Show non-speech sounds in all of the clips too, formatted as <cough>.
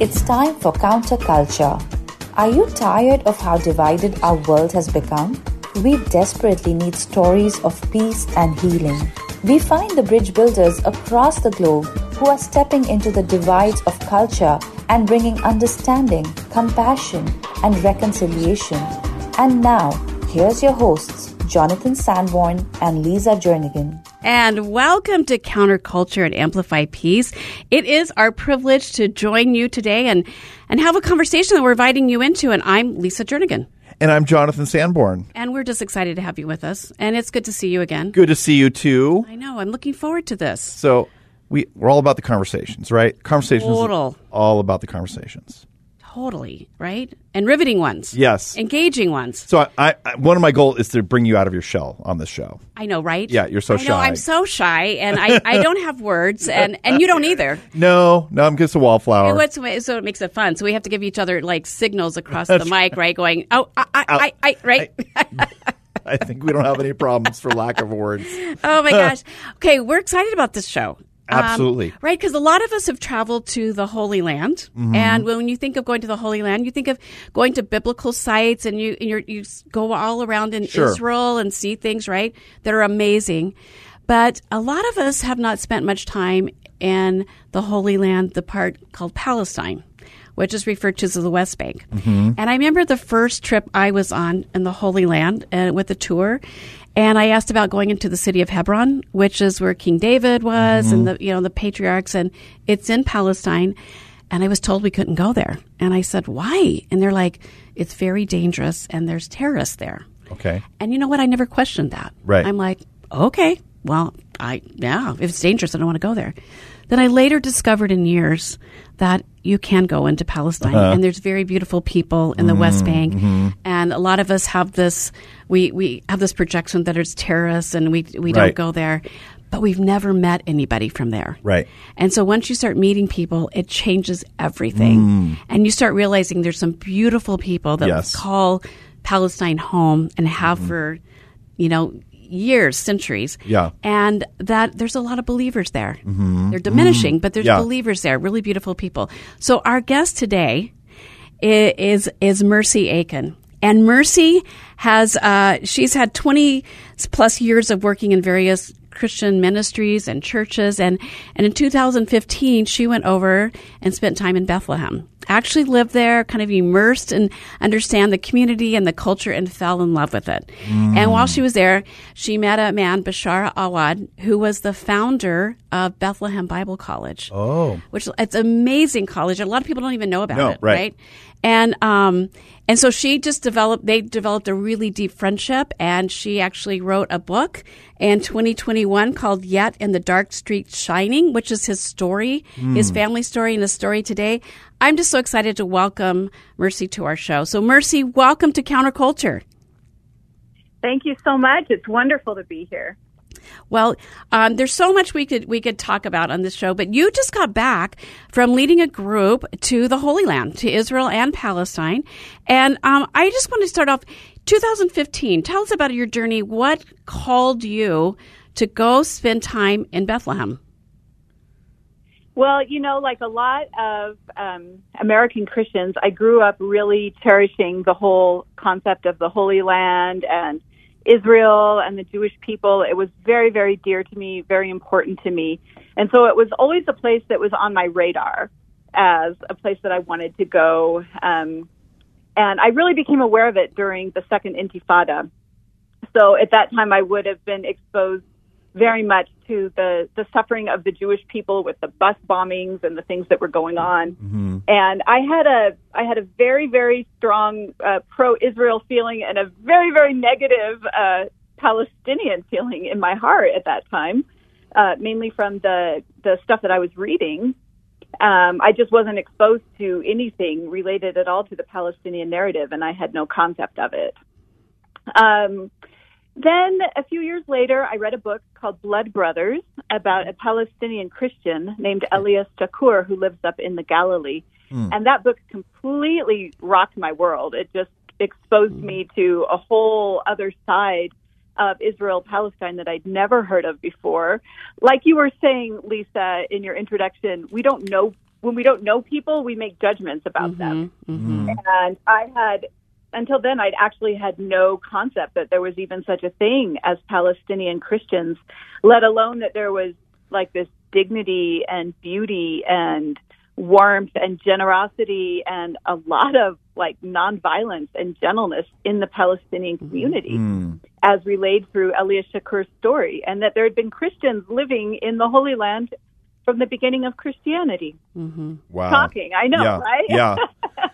It's time for counterculture. Are you tired of how divided our world has become? We desperately need stories of peace and healing. We find the bridge builders across the globe who are stepping into the divides of culture and bringing understanding, compassion, and reconciliation. And now, here's your hosts, Jonathan Sanborn and Lisa Jernigan and welcome to Counterculture and Amplify Peace. It is our privilege to join you today and, and have a conversation that we're inviting you into. And I'm Lisa Jernigan. And I'm Jonathan Sanborn. And we're just excited to have you with us. And it's good to see you again. Good to see you too. I know. I'm looking forward to this. So we, we're all about the conversations, right? Conversations. Total. All about the conversations. Totally, right? And riveting ones. Yes. Engaging ones. So I, I, one of my goals is to bring you out of your shell on this show. I know, right? Yeah, you're so I shy. know, I'm so shy, and I, I don't have words, and, and you don't either. <laughs> No, no, I'm just a wallflower. What's, so it makes it fun. So we have to give each other like signals across the mic, right? Going, oh, I, I, I, I right? I think we don't have any problems for lack of words. <laughs> oh my gosh. Okay, we're excited about this show. Absolutely. Um, right, because a lot of us have traveled to the Holy Land, Mm-hmm. and when you think of going to the Holy Land, you think of going to biblical sites, and you and you're, you go all around in Sure. Israel and see things right that are amazing. But a lot of us have not spent much time in the Holy Land, the part called Palestine. Which is referred to as the West Bank. Mm-hmm. And I remember the first trip I was on in the Holy Land uh, with a tour, and I asked about going into the city of Hebron, which is where King David was, and mm-hmm. the you know the patriarchs, and it's in Palestine. And I was told we couldn't go there, and I said why? And they're like, it's very dangerous, and there's terrorists there. Okay. And you know what? I never questioned that. Right. I'm like, okay, well, I yeah, if it's dangerous, I don't want to go there. Then I later discovered in years that you can go into Palestine, Uh-huh. and there's very beautiful people in the Mm-hmm, West Bank, and a lot of us have this we we have this projection that it's terrorists, and we we don't go there. But we've never met anybody from there. Right. And so once you start meeting people, it changes everything. And you start realizing there's some beautiful people that Mm. Yes. Mm-hmm. call Palestine home and have for, you know, years, centuries. Yeah. And that there's a lot of believers there. They're diminishing, but there's Mm-hmm. Yeah. believers there, really beautiful people. So our guest today is is Mercy Aiken. And Mercy has uh, she's had 20 plus years of working in various Christian ministries and churches and and in 2015 she went over and spent time in Bethlehem. Actually lived there, kind of immersed and understand the community and the culture and fell in love with it. And while she was there, she met a man, Bashar Awad, who was the founder of Bethlehem Bible College Oh. which it's an amazing college. A lot of people don't even know about No, it, right. right? And um, and so she just developed. They developed a really deep friendship, and she actually wrote a book in 2021 called "Yet in the Dark Street Shining," which is his story, Hmm. his family story, and his story today. I'm just so excited to welcome Mercy to our show. So, Mercy, welcome to Counterculture. Thank you so much. It's wonderful to be here. Well, um, there's so much we could we could talk about on this show, but you just got back from leading a group to the Holy Land, to Israel and Palestine, and um, I just want to start off 2015. Tell us about your journey. What called you to go spend time in Bethlehem? Well, you know, like a lot of um, American Christians, I grew up really cherishing the whole concept of the Holy Land and Israel and the Jewish people. It was very, very dear to me, very important to me. And so it was always a place that was on my radar as a place that I wanted to go. Um, and I really became aware of it during the second Intifada. So at that time, I would have been exposed very much to the, the suffering of the Jewish people with the bus bombings and the things that were going on. And I had a I had a very very strong uh, pro Israel feeling and a very very negative uh, Palestinian feeling in my heart at that time, uh, mainly from the the stuff that I was reading. Um, I just wasn't exposed to anything related at all to the Palestinian narrative, and I had no concept of it. Um, then a few years later, I read a book called Blood Brothers about a Palestinian Christian named Elias Chacour who lives up in the Galilee. Hmm. And that book completely rocked my world. It just exposed hmm. me to a whole other side of Israel Palestine that I'd never heard of before. Like you were saying, Lisa, in your introduction, we don't know when we don't know people, we make judgments about mm-hmm. them. Mm-hmm. And I had, until then, I'd actually had no concept that there was even such a thing as Palestinian Christians, let alone that there was like this dignity and beauty and warmth and generosity and a lot of like nonviolence and gentleness in the Palestinian mm-hmm. community mm. as relayed through Elia Chacour's story, and that there had been Christians living in the Holy Land from the beginning of Christianity. Mm-hmm. Wow. Shocking, I know, yeah. right? Yeah. <laughs>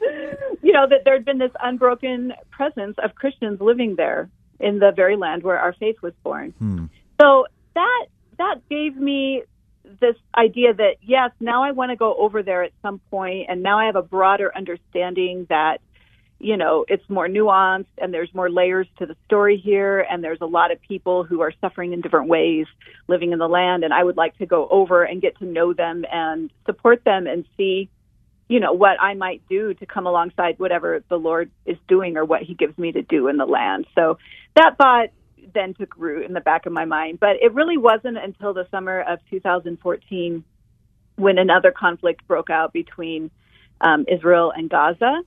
<laughs> you know that there had been this unbroken presence of Christians living there in the very land where our faith was born. Hmm. So that that gave me this idea that yes, now I want to go over there at some point, and now I have a broader understanding that you know it's more nuanced and there's more layers to the story here, and there's a lot of people who are suffering in different ways living in the land, and I would like to go over and get to know them and support them and see you know what I might do to come alongside whatever the Lord is doing or what He gives me to do in the land. So that thought then took root in the back of my mind, but it really wasn't until the summer of 2014 when another conflict broke out between um, Israel and Gaza,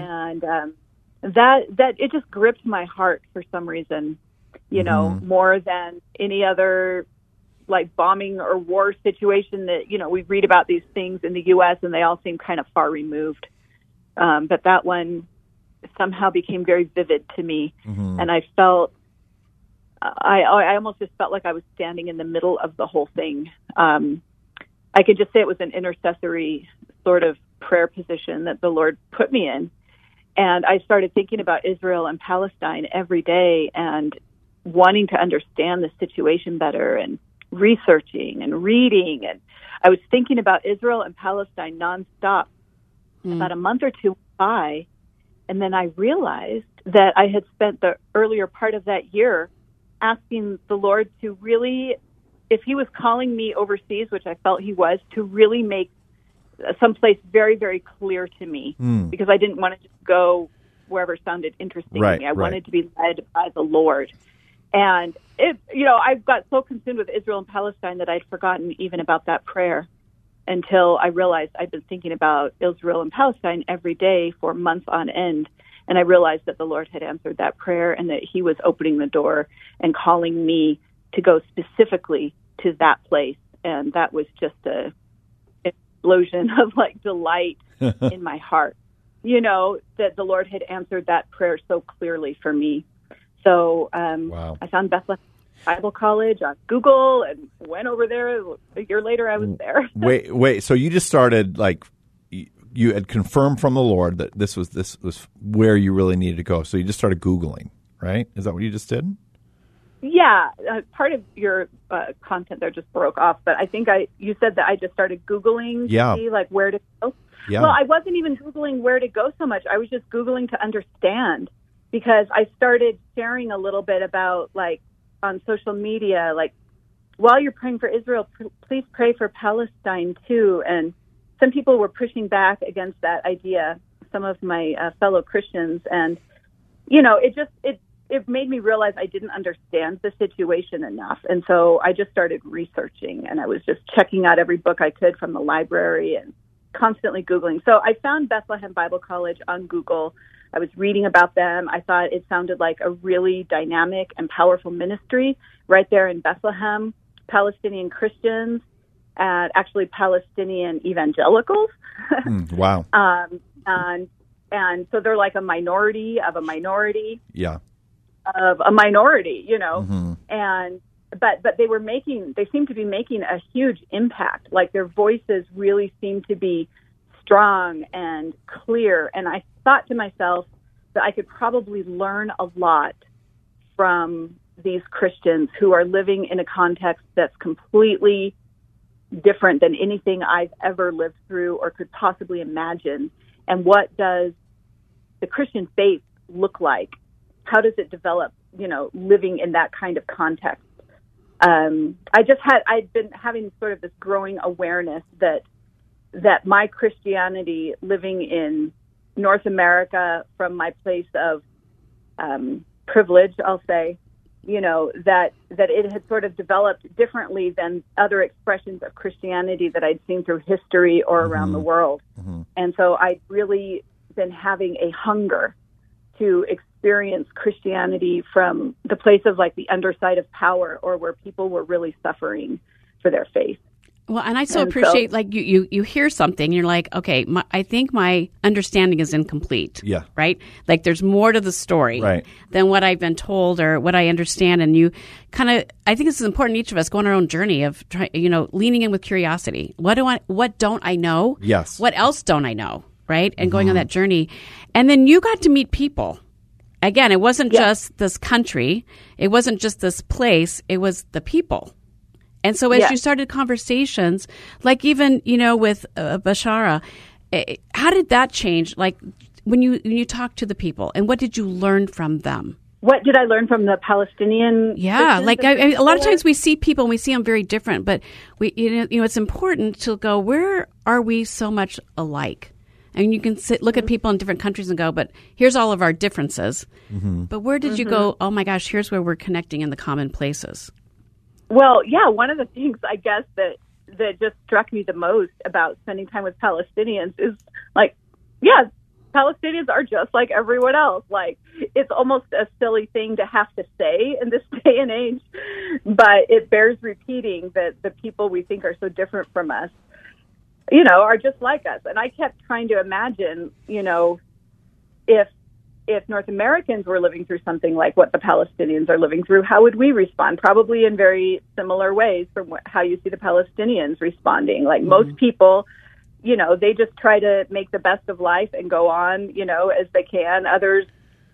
and um, that that it just gripped my heart for some reason, you know, more than any other like bombing or war situation that you know we read about these things in the U.S. and they all seem kind of far removed. Um, but that one somehow became very vivid to me, and I felt I I almost just felt like I was standing in the middle of the whole thing. Um, I could just say it was an intercessory sort of prayer position that the Lord put me in. And I started thinking about Israel and Palestine every day and wanting to understand the situation better and researching and reading. And I was thinking about Israel and Palestine nonstop. Hmm. About a month or two by, and then I realized that I had spent the earlier part of that year asking the Lord to really, if He was calling me overseas, which I felt He was, to really make someplace very, very clear to me hmm. because I didn't want to just go wherever sounded interesting Right, to me. I right. wanted to be led by the Lord. And it, you know, I got so consumed with Israel and Palestine that I'd forgotten even about that prayer until I realized I'd been thinking about Israel and Palestine every day for months on end. And I realized that the Lord had answered that prayer and that He was opening the door and calling me to go specifically to that place. And that was just a explosion <laughs> of like delight <laughs> in my heart. You know, that the Lord had answered that prayer so clearly for me. So um, Wow. I found Bethlehem Bible College on Google and went over there. A year later, I was there. <laughs> wait, wait. So you just started like you had confirmed from the Lord that this was this was where you really needed to go. So you just started googling, right? Is that what you just did? Yeah, uh, part of your uh, content there just broke off, but I think I you said that I just started googling Yeah. see like where to go. Yeah. Well, I wasn't even googling where to go so much. I was just googling to understand because I started sharing a little bit about like on social media, like while you're praying for Israel, pr- please pray for Palestine too. And some people were pushing back against that idea. Some of my uh, fellow Christians, and you know, it just it it made me realize I didn't understand the situation enough. And so I just started researching and I was just checking out every book I could from the library and constantly Googling. So I found Bethlehem Bible College on Google. I was reading about them. I thought it sounded like a really dynamic and powerful ministry right there in Bethlehem. Palestinian Christians, and actually Palestinian evangelicals. <laughs> Mm, wow. um, and and so they're like a minority of a minority Yeah. of a minority, you know, Mm-hmm. and but but they were making they seem to be making a huge impact. Like their voices really seem to be strong and clear. And I thought to myself that I could probably learn a lot from these Christians who are living in a context that's completely different than anything I've ever lived through or could possibly imagine. And what does the Christian faith look like? How does it develop, you know, living in that kind of context? Um, I just had, I'd been having sort of this growing awareness that, that my Christianity living in North America from my place of um, privilege, I'll say, you know that that it had sort of developed differently than other expressions of Christianity that I'd seen through history or around the world. And so I'd really been having a hunger to experience Christianity from the place of like the underside of power or where people were really suffering for their faith. Well, and I so And so- appreciate like you, you you hear something, you're like, okay, my, I think my understanding is incomplete. Yeah. Right. Like there's more to the story Right. than what I've been told or what I understand, and you kind of. I think this is important. Each of us go on our own journey of try, you know leaning in with curiosity. What do I? What don't I know? Yes. What else don't I know? Right. And going on mm-hmm. that journey, and then you got to meet people. Again, it wasn't just this country. It wasn't just this place. It was the people. And so as Yeah. you started conversations, like even you know with uh, Bishara, eh, how did that change? Like when you when you talked to the people, and what did you learn from them? What did I learn from the Palestinian? Yeah, like I, I, a lot of times we see people and we see them very different, but we you know, you know it's important to go where are we so much alike? I mean, you can sit, look at mm-hmm. people in different countries and go, but here's all of our differences. Mm-hmm. But where did you go? Mm-hmm. Oh my gosh, here's where we're connecting in the common places. Well, yeah, one of the things I guess that that just struck me the most about spending time with Palestinians is like, yeah, Palestinians are just like everyone else. Like, it's almost a silly thing to have to say in this <laughs> day and age, but it bears repeating that the people we think are so different from us, you know, are just like us. And I kept trying to imagine, you know, if if North Americans were living through something like what the Palestinians are living through, how would we respond? Probably in very similar ways from what, how you see the Palestinians responding. Like mm-hmm. most people, you know, they just try to make the best of life and go on, you know, as they can. Others,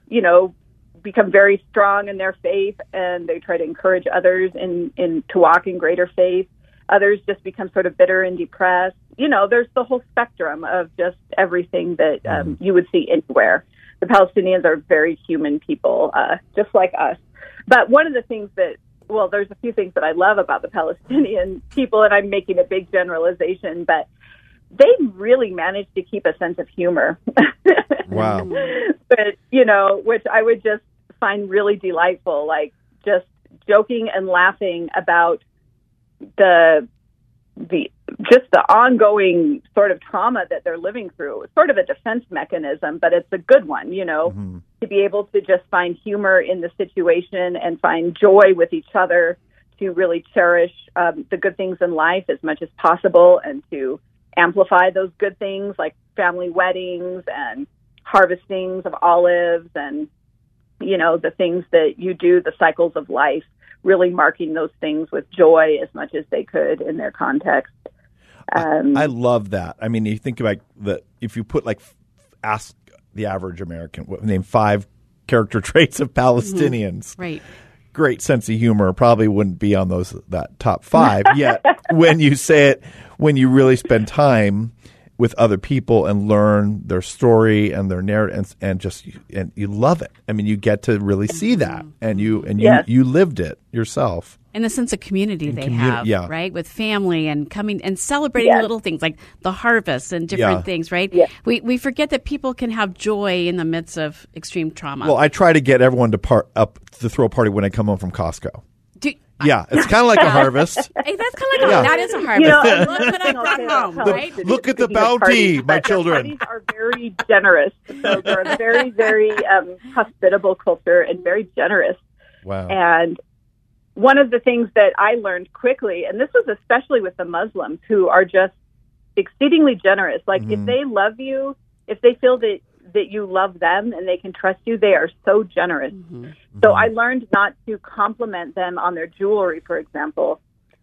you know, become very strong in their faith and they try to encourage others in, in to walk in greater faith. Others just become sort of bitter and depressed. You know, there's the whole spectrum of just everything that um, you would see anywhere. The Palestinians are very human people, uh, just like us. But one of the things that, well, there's a few things that I love about the <laughs> Palestinian people, and I'm making a big generalization, but they really managed to keep a sense of humor. <laughs> Wow. but you know, which I would just find really delightful, like just joking and laughing about the the just the ongoing sort of trauma that they're living through. It's sort of a defense mechanism, but it's a good one, you know, to be able to just find humor in the situation and find joy with each other, to really cherish um, the good things in life as much as possible, and to amplify those good things like family weddings and harvestings of olives and you know the things that you do the cycles of life really marking those things with joy as much as they could in their context um, I love that. I mean, you think about the if you put like ask the average American what, name five character <laughs> traits of Palestinians. Right. Great sense of humor probably wouldn't be on those that top five. <laughs> Yet when you say it, when you really spend time with other people and learn their story and their narrative and, and just and you love it. I mean, you get to really see that and you and you Yes. you lived it yourself. and the sense of community they communi- have, yeah. right? With family and coming and celebrating Yes. little things like the harvest and different Yeah. things, right? Yeah. We we forget that people can have joy in the midst of extreme trauma. Well, I try to get everyone to part up to throw a party when I come home from Costco. Do, Yeah, it's kind of like a harvest. <laughs> hey, that's kind of like Yeah. a, that is a harvest. you know, Look what I thing brought home, right? Look at the speaking bounty, my children. Parties are very generous, so they're a very, very um, hospitable culture and very generous. Wow. And one of the things that I learned quickly, and this was especially with the Muslims who are just exceedingly generous. Like if they love you, if they feel that that you love them and they can trust you, they are so generous. So I learned not to compliment them on their jewelry, for example,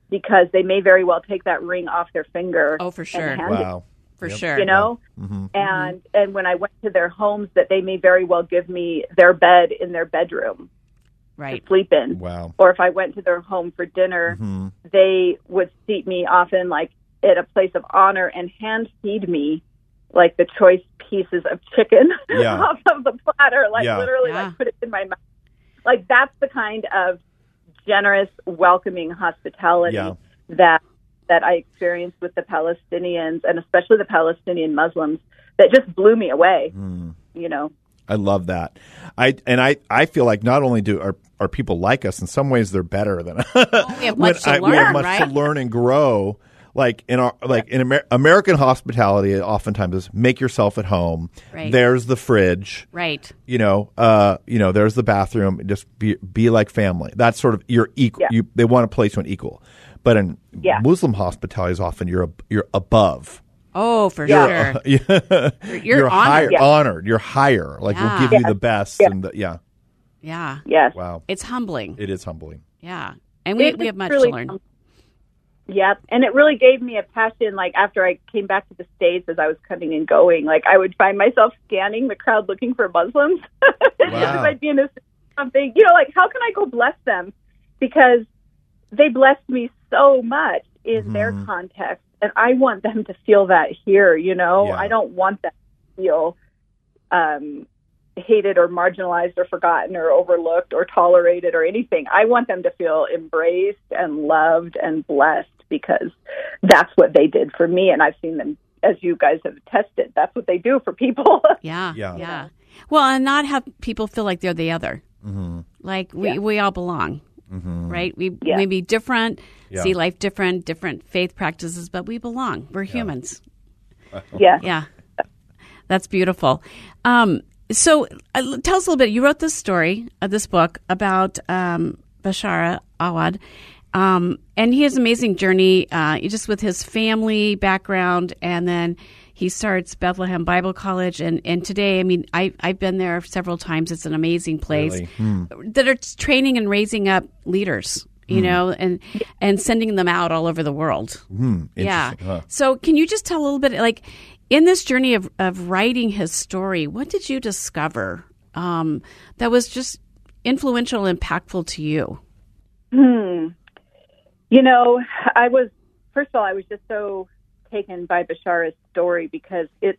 because they may very well take that ring off their finger. Oh, for sure. hand it Wow. For Yep. sure. you know Mm-hmm. and and when i went to their homes that they may very well give me their bed in their bedroom Right. to sleep in Wow. or if i went to their home for dinner Mm-hmm. they would seat me often like at a place of honor and hand feed me like the choice pieces of chicken <laughs> Yeah. off of the platter like Yeah. literally Yeah. like put it in my mouth like that's the kind of generous welcoming hospitality Yeah. that that I experienced with the Palestinians and especially the Palestinian Muslims that just blew me away. Mm. You know, I love that. I and I, I feel like not only do are, are people like us in some ways they're better than Oh, we have when much to I- learn, we have much right? to learn and grow. Like in our like in Amer- American hospitality, oftentimes is make yourself at home. Right. There's the fridge. Right. You know, uh, you know, there's the bathroom. Just be be like family. That's sort of you're equal. Yeah. You they want to place you on equal. But in Yeah. Muslim hospitality is often you're ab- you're above. Oh, for Yeah. sure. Yeah. <laughs> You're, higher, honored. Yeah. honored. You're higher. Like Yeah. we'll give you the best. Yeah. And the, yeah, Yeah. Yes. wow, It's humbling. it is humbling. Yeah. And we, It we have much really to learn. fun. Yep. And it really gave me a passion. Like after I came back to the States as I was coming and going, like I would find myself scanning the crowd looking for Muslims. <laughs> Wow. I'd be in this something, you know, like how can I go bless them? Because they blessed me so much in their Mhm. context. And I want them to feel that here, you know? Yeah. I don't want them to feel um hated or marginalized or forgotten or overlooked or tolerated or anything. I want them to feel embraced and loved and blessed because that's what they did for me and I've seen them as you guys have tested. That's what they do for people. <laughs> Yeah. Yeah. Yeah. Well, and not have people feel like they're the other. Mm-hmm. Like we, Yeah. we all belong, Mm-hmm. right? We Yeah. may be different, Yeah. see life different, different faith practices, but we belong. We're humans. <laughs> yeah. Yeah. That's beautiful. Um, so uh, tell us a little bit. You wrote this story, uh, this book about um, Bishara Awad. Um, and he has an amazing journey, uh, just with his family background, and then he starts Bethlehem Bible College. And, and today, I mean, I, I've been there several times. It's an amazing place Really? Hmm. that are training and raising up leaders, you know, and and sending them out all over the world. Hmm. Yeah. Huh? So, can you just tell a little bit, like, in this journey of, of writing his story, what did you discover um, that was just influential, and impactful to you? Hmm. You know, I was first of all, I was just so taken by Bishara's story because it's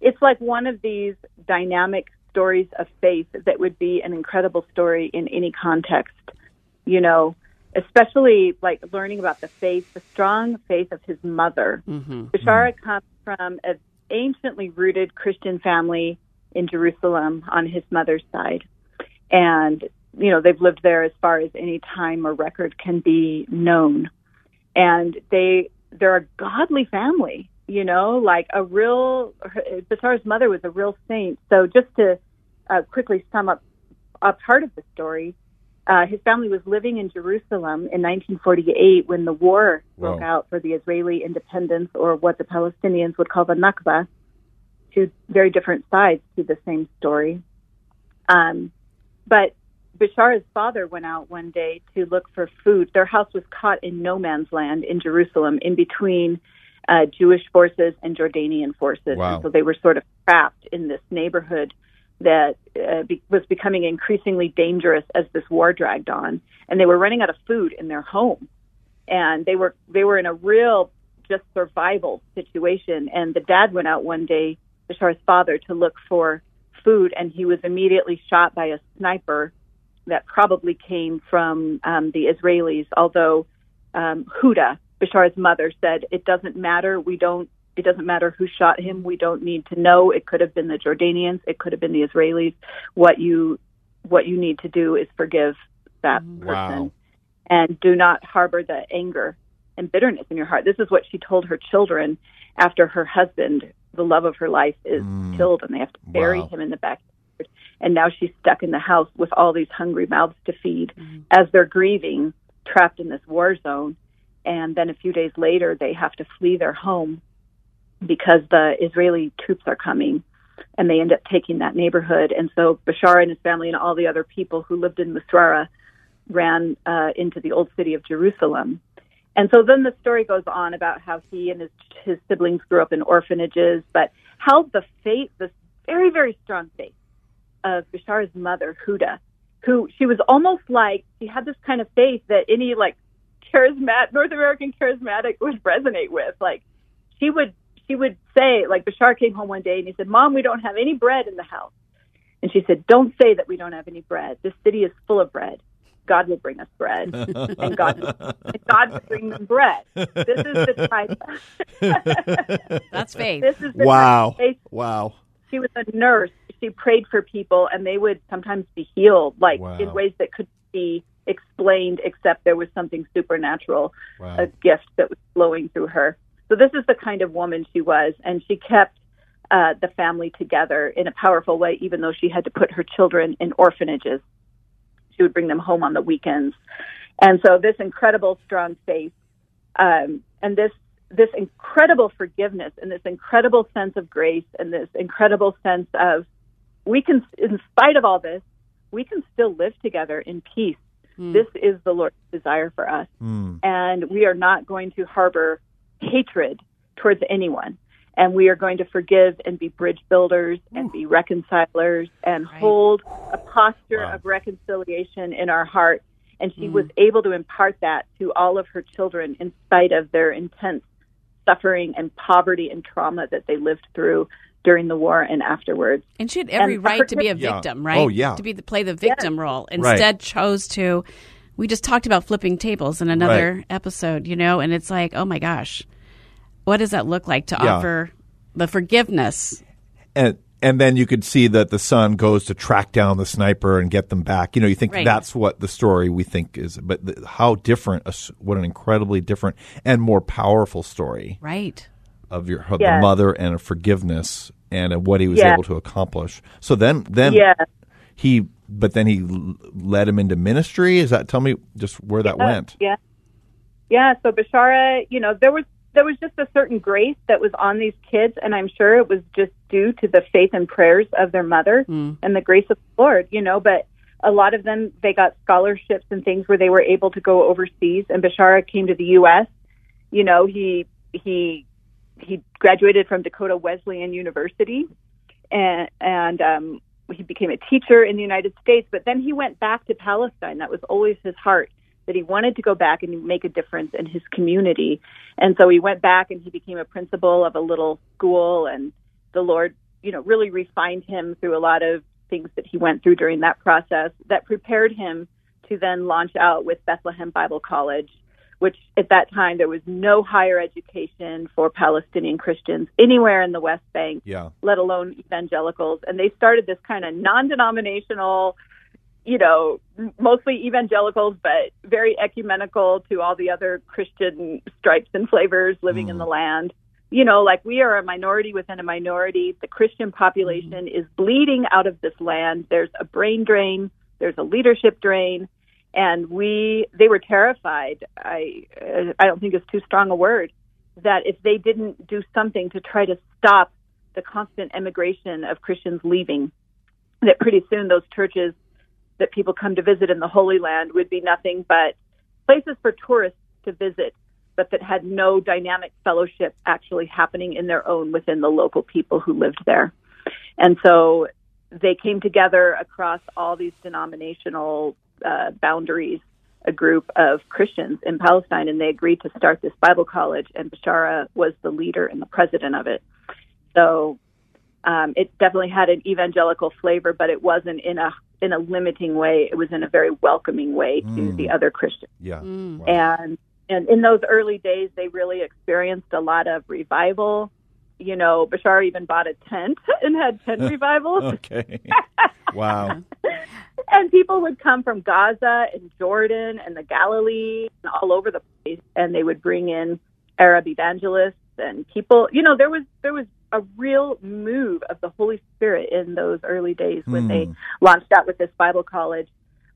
it's like one of these dynamic stories of faith that would be an incredible story in any context. You know, especially like learning about the faith, the strong faith of his mother. Mm-hmm. Bishara comes from an anciently rooted Christian family in Jerusalem on his mother's side. And, you know, they've lived there as far as any time or record can be known. And they, they're a godly family, you know, like a real, Bishara's mother was a real saint. So just to uh, quickly sum up a part of the story, uh, his family was living in Jerusalem in 1948 when the war broke out for the Israeli independence, or what the Palestinians would call the Nakba. Two very different sides to the same story. Um, but Bishara's father went out one day to look for food. Their house was caught in no man's land in Jerusalem, in between uh, Jewish forces and Jordanian forces. Wow. And so they were sort of trapped in this neighborhood that uh, be- was becoming increasingly dangerous as this war dragged on, and they were running out of food in their home, and they were they were in a real just survival situation. And the dad went out one day, Bashar's father, to look for food, and he was immediately shot by a sniper that probably came from um, the Israelis. Although um, Huda, Bashar's mother, said it doesn't matter. We don't. It doesn't matter who shot him. We don't need to know. It could have been the Jordanians. It could have been the Israelis. What you what you need to do is forgive that person Wow. and do not harbor the anger and bitterness in your heart. This is what she told her children after her husband, the love of her life, is Mm. killed and they have to bury Wow. him in the backyard. And now she's stuck in the house with all these hungry mouths to feed as they're grieving, trapped in this war zone. And then a few days later, they have to flee their home because the Israeli troops are coming. And they end up taking that neighborhood. And so Bashar and his family and all the other people who lived in Musrara ran uh, into the old city of Jerusalem. And so then the story goes on about how he and his his siblings grew up in orphanages, but how the faith, this very very strong faith of Bashar's mother Huda, who she was almost like she had this kind of faith that any like charismatic North American charismatic would resonate with. Like she would she would say like Bashar came home one day and he said, "Mom, we don't have any bread in the house." And she said, "Don't say that we don't have any bread. This city is full of bread. God will bring us bread, and God, and God will bring them bread. This is the type. <laughs> That's faith. this is the Wow. faith Wow. she was a nurse. she prayed for people, and they would sometimes be healed, like Wow. in ways that could be explained, except there was something supernatural, Wow. a gift that was flowing through her. So this is the kind of woman she was, and she kept uh, the family together in a powerful way, even though she had to put her children in orphanages. She would bring them home on the weekends, and so this incredible strong faith, um, and this this incredible forgiveness, and this incredible sense of grace, and this incredible sense of we can, in spite of all this, we can still live together in peace. This is the Lord's desire for us Mm. and we are not going to harbor hatred towards anyone. And we are going to forgive and be bridge builders and be reconcilers and Right. hold a posture Wow. of reconciliation in our heart. And she was mm. able to impart that to all of her children in spite of their intense suffering and poverty and trauma that they lived through during the war and afterwards. And she had every And- right to be a Yeah. victim, right? Oh, yeah. To be the, play the victim role. Instead, chose to. We just talked about flipping tables in another episode, you know, and it's like, oh my gosh, what does that look like to Yeah. offer the forgiveness? and and then you could see that the son goes to track down the sniper and get them back. You know, you think Right. that's what the story we think is, but the, how different, a s what an incredibly different and more powerful story Right. of your of Yes. the mother and of forgiveness and of what he was Yeah. able to accomplish. So then, then Yeah. he, but then he l- led him into ministry. Is that tell me just where that Yeah, went? Yeah. Yeah, so Bishara, you know, there was there was just a certain grace that was on these kids and I'm sure it was just due to the faith and prayers of their mother and the grace of the Lord, you know, but a lot of them they got scholarships and things where they were able to go overseas and Bishara came to the US. You know, he he he graduated from Dakota Wesleyan University and and um he became a teacher in the United States, but then he went back to Palestine. That was always his heart that he wanted to go back and make a difference in his community. And so he went back and he became a principal of a little school and the Lord, you know, really refined him through a lot of things that he went through during that process that prepared him to then launch out with Bethlehem Bible College, which at that time there was no higher education for Palestinian Christians anywhere in the West Bank Yeah. let alone evangelicals. And they started this kind of non denominational, you know, mostly evangelicals, but very ecumenical to all the other Christian stripes and flavors living in the land. You know, like we are a minority within a minority. The Christian population is bleeding out of this land. There's a brain drain, there's a leadership drain. And we, they were terrified. I, uh, I don't think it's too strong a word that if they didn't do something to try to stop the constant emigration of Christians leaving, that pretty soon those churches that people come to visit in the Holy Land would be nothing but places for tourists to visit, but that had no dynamic fellowship actually happening in their own within the local people who lived there. And so they came together across all these denominational uh, boundaries, a group of Christians in Palestine, and they agreed to start this Bible college, and Bishara was the leader and the president of it. So um, it definitely had an evangelical flavor, but it wasn't in a in a limiting way. It was in a very welcoming way to mm. the other Christians. Yeah. Mm. Wow. And and in those early days, they really experienced a lot of revival. You know, Bashar even bought a tent <laughs> and had tent <laughs> revivals. Okay. <laughs> wow. and people would come from Gaza and Jordan and the Galilee and all over the place, and they would bring in Arab evangelists and people. You know, there was there was a real move of the Holy Spirit in those early days when they launched out with this Bible college,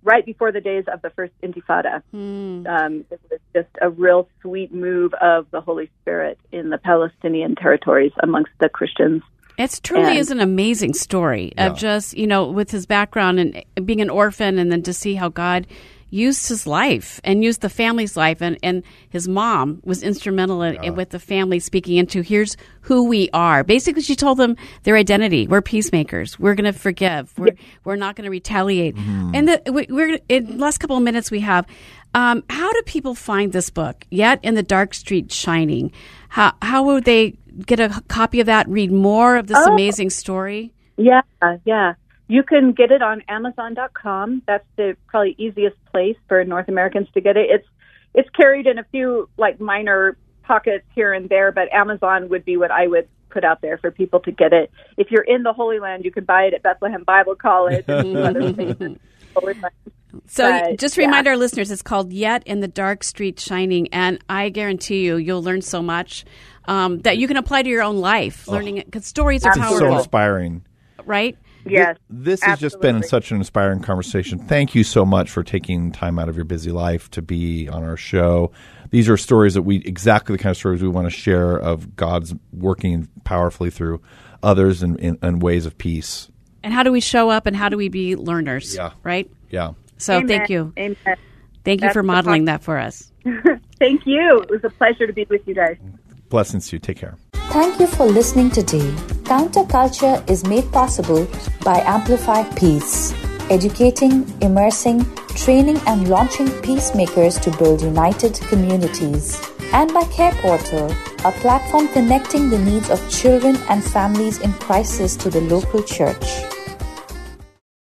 right before the days of the first Intifada. Um, it was just a real sweet move of the Holy Spirit in the Palestinian territories amongst the Christians. It truly And- is an amazing story Yeah. of just, you know, with his background and being an orphan and then to see how God used his life and used the family's life and, and his mom was instrumental in, in- with the family speaking into here's who we are. Basically she told them their identity. We're peacemakers. We're going to forgive. We're we're not going to retaliate. And the, we, we're in the last couple of minutes we have um, how do people find this book? Yet in the dark street shining. How how would they get a copy of that? Read more of this Oh. amazing story. Yeah, yeah. You can get it on Amazon.com. That's the probably easiest place for North Americans to get it. It's it's carried in a few like minor pockets here and there, but Amazon would be what I would put out there for people to get it. If you're in the Holy Land, you can buy it at Bethlehem Bible College. and other places. So But, just yeah. remind our listeners, it's called Yet in the Dark Street Shining, and I guarantee you, you'll learn so much um, that you can apply to your own life. Learning it because stories are It's so powerful, inspiring. right? Yes, This has just been such an inspiring conversation. Thank you so much for taking time out of your busy life to be on our show. These are stories that we exactly the kind of stories we want to share of God's working powerfully through others in, in, in ways of peace. And how do we show up, and how do we be learners? Yeah. Right. Yeah. So Amen. thank you, Amen. thank you That's for modeling that for us. <laughs> Thank you. It was a pleasure to be with you guys. Blessings to you. Take care. Thank you for listening today. Counterculture is made possible by Amplify Peace, educating, immersing, training, and launching peacemakers to build united communities. And by Care Portal, a platform connecting the needs of children and families in crisis to the local church.